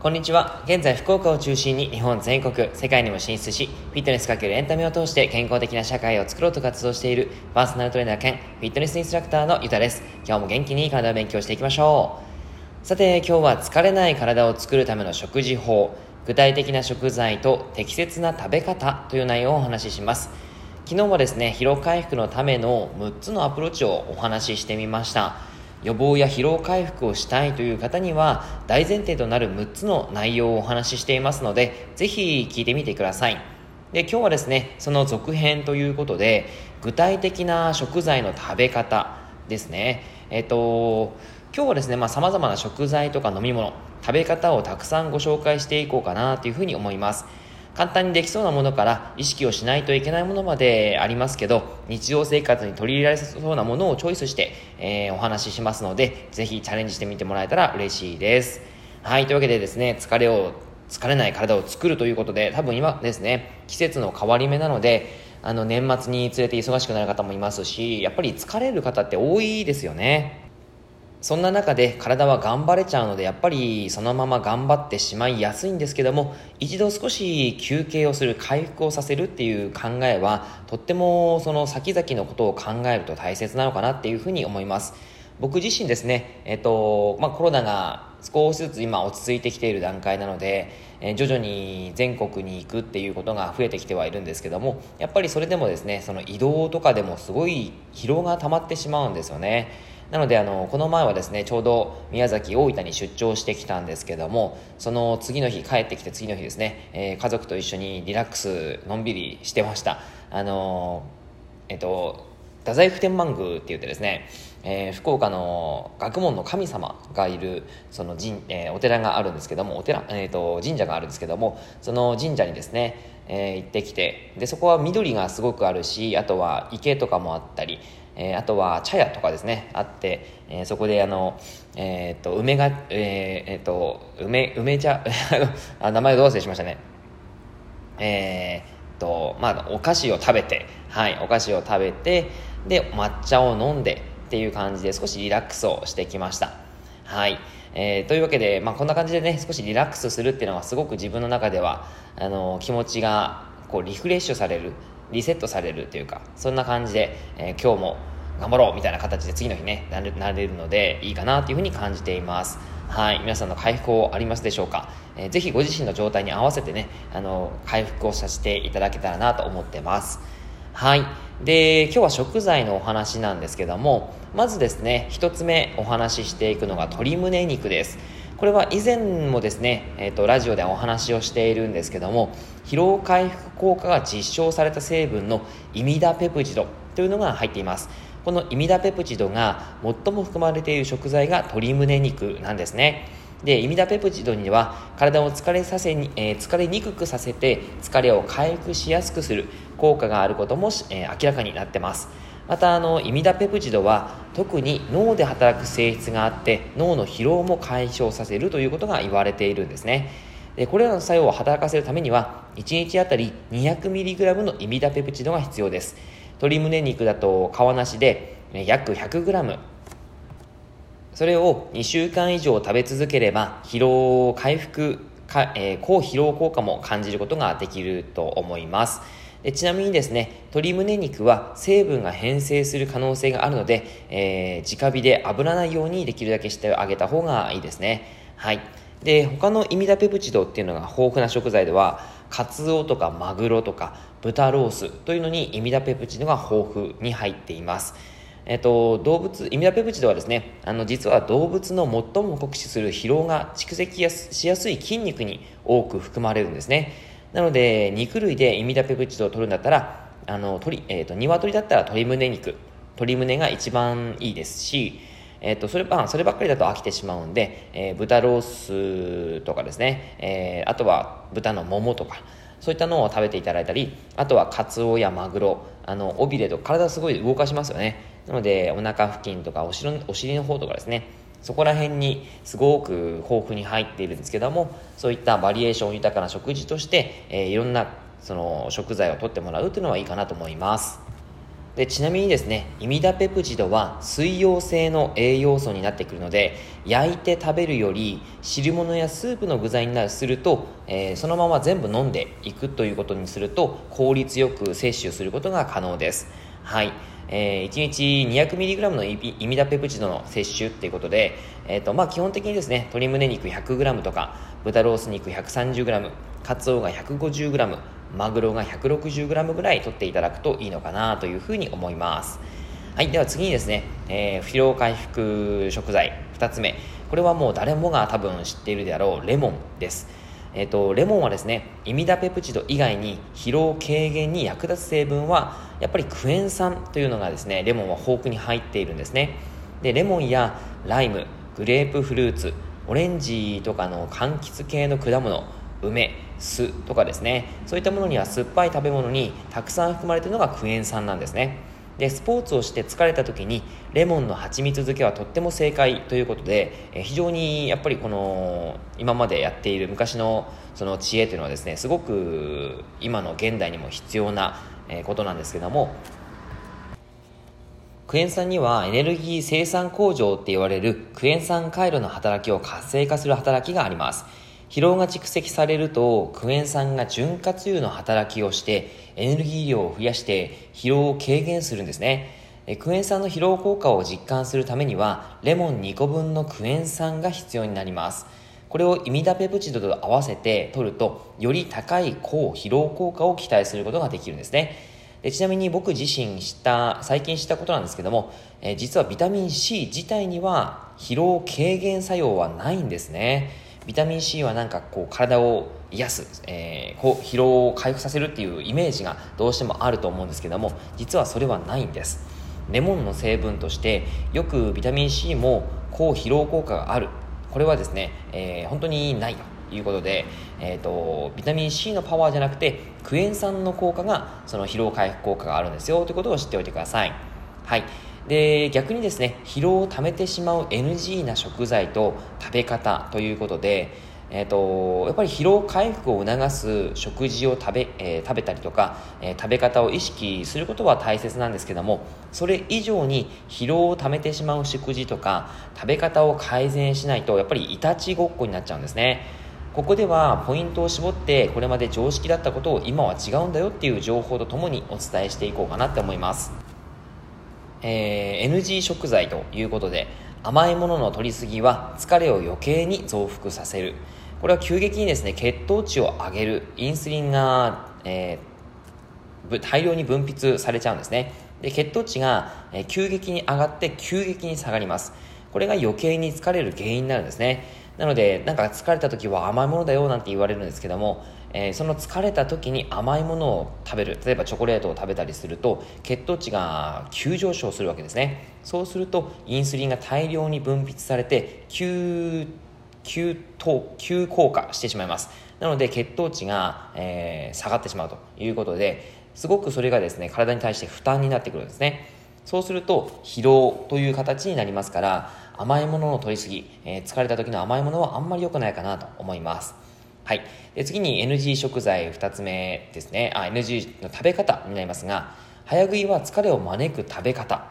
こんにちは。現在、福岡を中心に日本全国、世界にも進出し、フィットネスかけるエンタメを通して健康的な社会を作ろうと活動しているパーソナルトレーナー兼フィットネスインストラクターのゆたです。今日も元気に体を勉強していきましょう。さて、今日は疲れない体を作るための食事法、具体的な食材と適切な食べ方という内容をお話しします。昨日はですね、疲労回復のための6つのアプローチをお話ししてみました。予防や疲労回復をしたいという方には大前提となる6つの内容をお話ししていますのでぜひ聞いてみてください。で今日はですねその続編ということで具体的な食材の食べ方ですね。えっと今日はですねさまざ、まな食材とか飲み物食べ方をたくさんご紹介していこうかなというふうに思います。簡単にできそうなものから意識をしないといけないものまでありますけど日常生活に取り入れられそうなものをチョイスして、えー、お話ししますのでぜひチャレンジしてみてもらえたら嬉しいです。はいというわけでですね疲れを疲れない体を作るということで多分今ですね季節の変わり目なのであの年末に連れて忙しくなる方もいますしやっぱり疲れる方って多いですよね。そんな中で体は頑張れちゃうのでやっぱりそのまま頑張ってしまいやすいんですけども一度少し休憩をする回復をさせるっていう考えはとってもその先々のことを考えると大切なのかなっていうふうに思います。僕自身ですね、えっとまあ、コロナが少しずつ今落ち着いてきている段階なので、え、徐々に全国に行くっていうことが増えてきてはいるんですけどもやっぱりそれでもですねその移動とかでもすごい疲労が溜まってしまうんですよね。なのであのこの前はですねちょうど宮崎大分に出張してきたんですけどもその次の日帰ってきて次の日ですね、えー、家族と一緒にリラックスのんびりしてました。あのえっと太宰府天満宮って言ってですね、えー、福岡の学問の神様がいるその神、えー、お寺があるんですけどもお寺、えーと、神社があるんですけどもその神社にですね、えー、行ってきてでそこは緑がすごくあるしあとは池とかもあったりえー、あとは茶屋とかですね。あって、えー、そこであの、えー、っと梅が、えー、えー、っと梅梅茶 あ名前をどう忘れしましたね。え、っとまあお菓子を食べてはいお菓子を食べてで抹茶を飲んでっていう感じで少しリラックスをしてきました。はい、えー、というわけで、まあ、こんな感じでね少しリラックスするっていうのはすごく自分の中ではあの気持ちがこうリフレッシュされる。リセットされるというかそんな感じで、えー、今日も頑張ろうみたいな形で次の日ねなれなれるのでいいかなというふうに感じています。はい。皆さんの回復をありますでしょうか、えー、ぜひご自身の状態に合わせてねあの回復をさせていただけたらなと思ってます。はい。で今日は食材のお話なんですけどもまずですね1つ目お話ししていくのが鶏胸肉です。これは以前もですね、えーと、ラジオでお話をしているんですけども疲労回復効果が実証された成分のイミダペプチドというのが入っています。このイミダペプチドが最も含まれている食材が鶏胸肉なんですね。でイミダペプチドには体を疲れさせに、えー、疲れにくくさせて疲れを回復しやすくする効果があることも、えー、明らかになってます。またあのイミダペプチドは特に脳で働く性質があって脳の疲労も解消させるということが言われているんですね。でこれらの作用を働かせるためには1日あたり 200mg のイミダペプチドが必要です。鶏胸肉だと皮なしで約 100g それを2週間以上食べ続ければ疲労回復か、えー、高疲労効果も感じることができると思います。でちなみにですね鶏胸肉は成分が変性する可能性があるので、えー、直火で炙らないようにできるだけしてあげた方がいいですね。はい。で他のイミダペプチドっていうのが豊富な食材ではカツオとかマグロとか豚ロースというのにイミダペプチドが豊富に入っていますえっと、動物、イミダペプチドはですね、あの、実は動物の最も酷使する疲労が蓄積しやすい筋肉に多く含まれるんですね。なので、肉類でイミダペプチドを取るんだったら、あの、鳥、えっ、と、鶏だったら鶏胸肉、鶏胸が一番いいですし、えっ、ー、と、それ、まあ、そればっかりだと飽きてしまうんで、えー、豚ロースとかですね、えー、あとは豚のももとか、そういったのを食べていただいたり、あとはカツオやマグロ、あの、尾びれと体すごい動かしますよね。なので、お腹付近とかお尻お尻の方とかですね、そこら辺にすごく豊富に入っているんですけどもそういったバリエーション豊かな食事として、えー、いろんなその食材を取ってもらうというのはいいかなと思います。でちなみにですねイミダペプチドは水溶性の栄養素になってくるので焼いて食べるより汁物やスープの具材になるすると、えー、そのまま全部飲んでいくということにすると効率よく摂取することが可能です。はい。えー、1日 200mg のイミダペプチドの摂取っていうことで、えーとまあ、基本的にですね鶏胸肉 100g とか豚ロース肉 130g カツオが 150g マグロが 160g ぐらい取っていただくといいのかなというふうに思います。はいでは次にですね、えー、疲労回復食材2つ目。これはもう誰もが多分知っているであろうレモンです。えーと、レモンはですねイミダペプチド以外に疲労軽減に役立つ成分はやっぱりクエン酸というのがですねレモンは豊富に入っているんですね。でレモンやライムグレープフルーツオレンジとかの柑橘系の果物梅酢とかですね。そういったものには酸っぱい食べ物にたくさん含まれているのがクエン酸なんですね。でスポーツをして疲れた時にレモンの蜂蜜漬けはとっても正解ということで、非常にやっぱりこの今までやっている昔のその知恵というのはですねすごく今の現代にも必要なことなんですけどもクエン酸にはエネルギー生産工場って言われるクエン酸回路の働きを活性化する働きがあります。疲労が蓄積されるとクエン酸が潤滑油の働きをしてエネルギー量を増やして疲労を軽減するんですね。クエン酸の疲労効果を実感するためにはレモン2個分のクエン酸が必要になります。これをイミダペプチドと合わせて取るとより高い抗疲労効果を期待することができるんですね。でちなみに僕自身知った最近知ったことなんですけども、え、実はビタミン C 自体には疲労軽減作用はないんですね。ビタミン C はなんかこう体を癒す、えー、こう疲労を回復させるっていうイメージがどうしてもあると思うんですけども実はそれはないんです。レモンの成分としてよくビタミン C も抗疲労効果がある。これはですね、えー、本当にないということで、えーと、ビタミン C のパワーじゃなくてクエン酸の効果がその疲労回復効果があるんですよということを知っておいてください。はい。で逆にですね疲労をためてしまう NG な食材と食べ方ということで、えーと、やっぱり疲労回復を促す食事を食べ,、えー、食べたりとか、えー、食べ方を意識することは大切なんですけどもそれ以上に疲労をためてしまう食事とか食べ方を改善しないとやっぱりいたちごっこになっちゃうんですね。ここではポイントを絞ってこれまで常識だったことを今は違うんだよっていう情報とともにお伝えしていこうかなって思います。えー、NG 食材ということで甘いものの摂りすぎは疲れを余計に増幅させる。これは急激にですね血糖値を上げる。インスリンが、えー、大量に分泌されちゃうんですね。で血糖値が、急激に上がって急激に下がります。これが余計に疲れる原因になるんですね。なのでなんか疲れた時は甘いものだよなんて言われるんですけどもえー、その疲れた時に甘いものを食べる。例えばチョコレートを食べたりすると血糖値が急上昇するわけですね。そうするとインスリンが大量に分泌されて急急糖急降下してしまいます。なので血糖値が、えー、下がってしまうということですごくそれがですね体に対して負担になってくるんですね。そうすると疲労という形になりますから甘いものの取りすぎ、えー、疲れた時の甘いものはあんまり良くないかなと思います。はい。で次に NG 食材2つ目ですね。あ、NG の食べ方になりますが、早食いは疲れを招く食べ方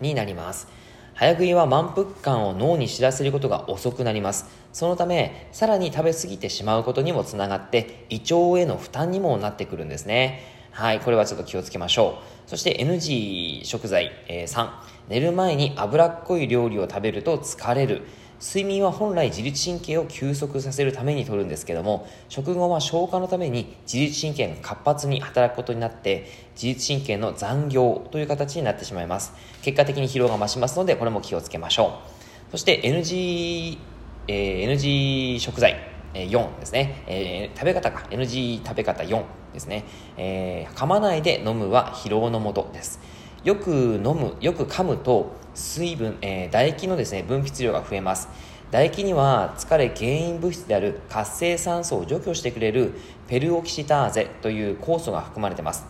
になります。早食いは満腹感を脳に知らせることが遅くなります。そのため、さらに食べ過ぎてしまうことにもつながって、胃腸への負担にもなってくるんですね。はい、これはちょっと気をつけましょう。そして NG 食材、えー、3、寝る前に脂っこい料理を食べると疲れる。睡眠は本来自律神経を休息させるためにとるんですけども食後は消化のために自律神経が活発に働くことになって自律神経の残業という形になってしまいます。結果的に疲労が増しますのでこれも気をつけましょう。そして NG、えー、NG 食材4ですね、えー、食べ方か。NG 食べ方4ですね、えー、噛まないで飲むは疲労のもとです。よく飲むよく噛むと水分、えー、唾液のですね分泌量が増えます。唾液には疲れ原因物質である活性酸素を除去してくれるペルオキシターゼという酵素が含まれています。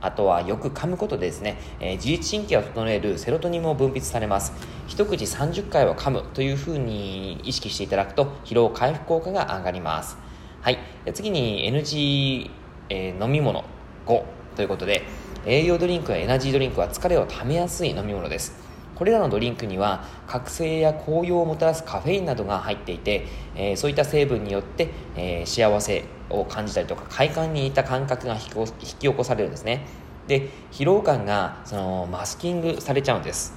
あとはよく噛むことでですね、えー、自律神経を整えるセロトニンも分泌されます。一口30回は噛むというふうに意識していただくと疲労回復効果が上がります。はい。次に NG、えー、飲み物。5ということで栄養ドリンクやエナジードリンクは疲れをためやすい飲み物です。これらのドリンクには覚醒や高揚をもたらすカフェインなどが入っていて、えー、そういった成分によって、えー、幸せを感じたりとか快感に似た感覚が引き起こされるんですね。で疲労感がそのマスキングされちゃうんです。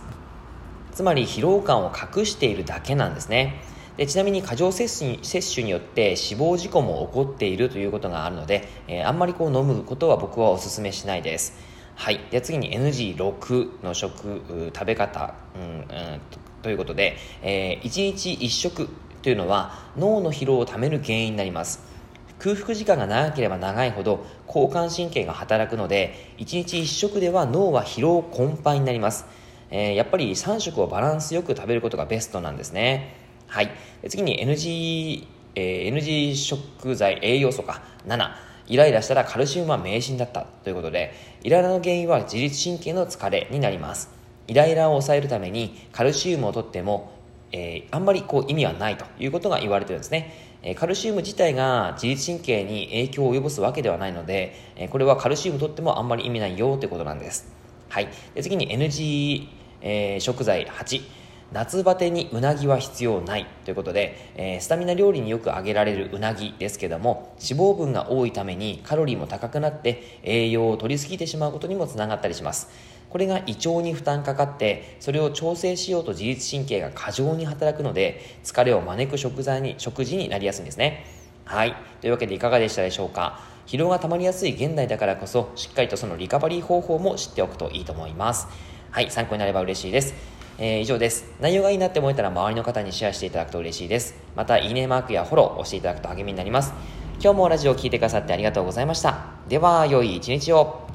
つまり疲労感を隠しているだけなんですね。でちなみに過剰摂取摂取によって死亡事故も起こっているということがあるので、えー、あんまりこう飲むことは僕はお勧めしないです。はい。で次に NG6 の食、食べ方、うん、うん、ということで、えー、1日1食というのは脳の疲労をためる原因になります。空腹時間が長ければ長いほど交感神経が働くので、1日1食では脳は疲労困憊になります。えー、やっぱり3食をバランスよく食べることがベストなんですね。はい。次に NG、えー、NG 食材栄養素か7。イライラしたらカルシウムは迷信だったということで、イライラの原因は自律神経の疲れになります。イライラを抑えるためにカルシウムをとっても、えー、あんまりこう意味はないということが言われてるんですね。えカルシウム自体が自律神経に影響を及ぼすわけではないので、えこれはカルシウムとってもあんまり意味ないよということなんです。はい。で次に NG、え、食材8。夏バテにうなぎは必要ないということで、えー、スタミナ料理によく揚げられるうなぎですけども脂肪分が多いためにカロリーも高くなって栄養を取りすぎてしまうことにもつながったりします。これが胃腸に負担かかってそれを調整しようと自律神経が過剰に働くので疲れを招く食材に食事になりやすいんですね。はい。というわけでいかがでしたでしょうか？疲労がたまりやすい現代だからこそしっかりとそのリカバリー方法も知っておくといいと思います。はい。参考になれば嬉しいです。えー、以上です。内容がいいなって思えたら周りの方にシェアしていただくと嬉しいです。また、いいねマークやフォローを押していただくと励みになります。今日もラジオを聴いてくださってありがとうございました。では、良い一日を。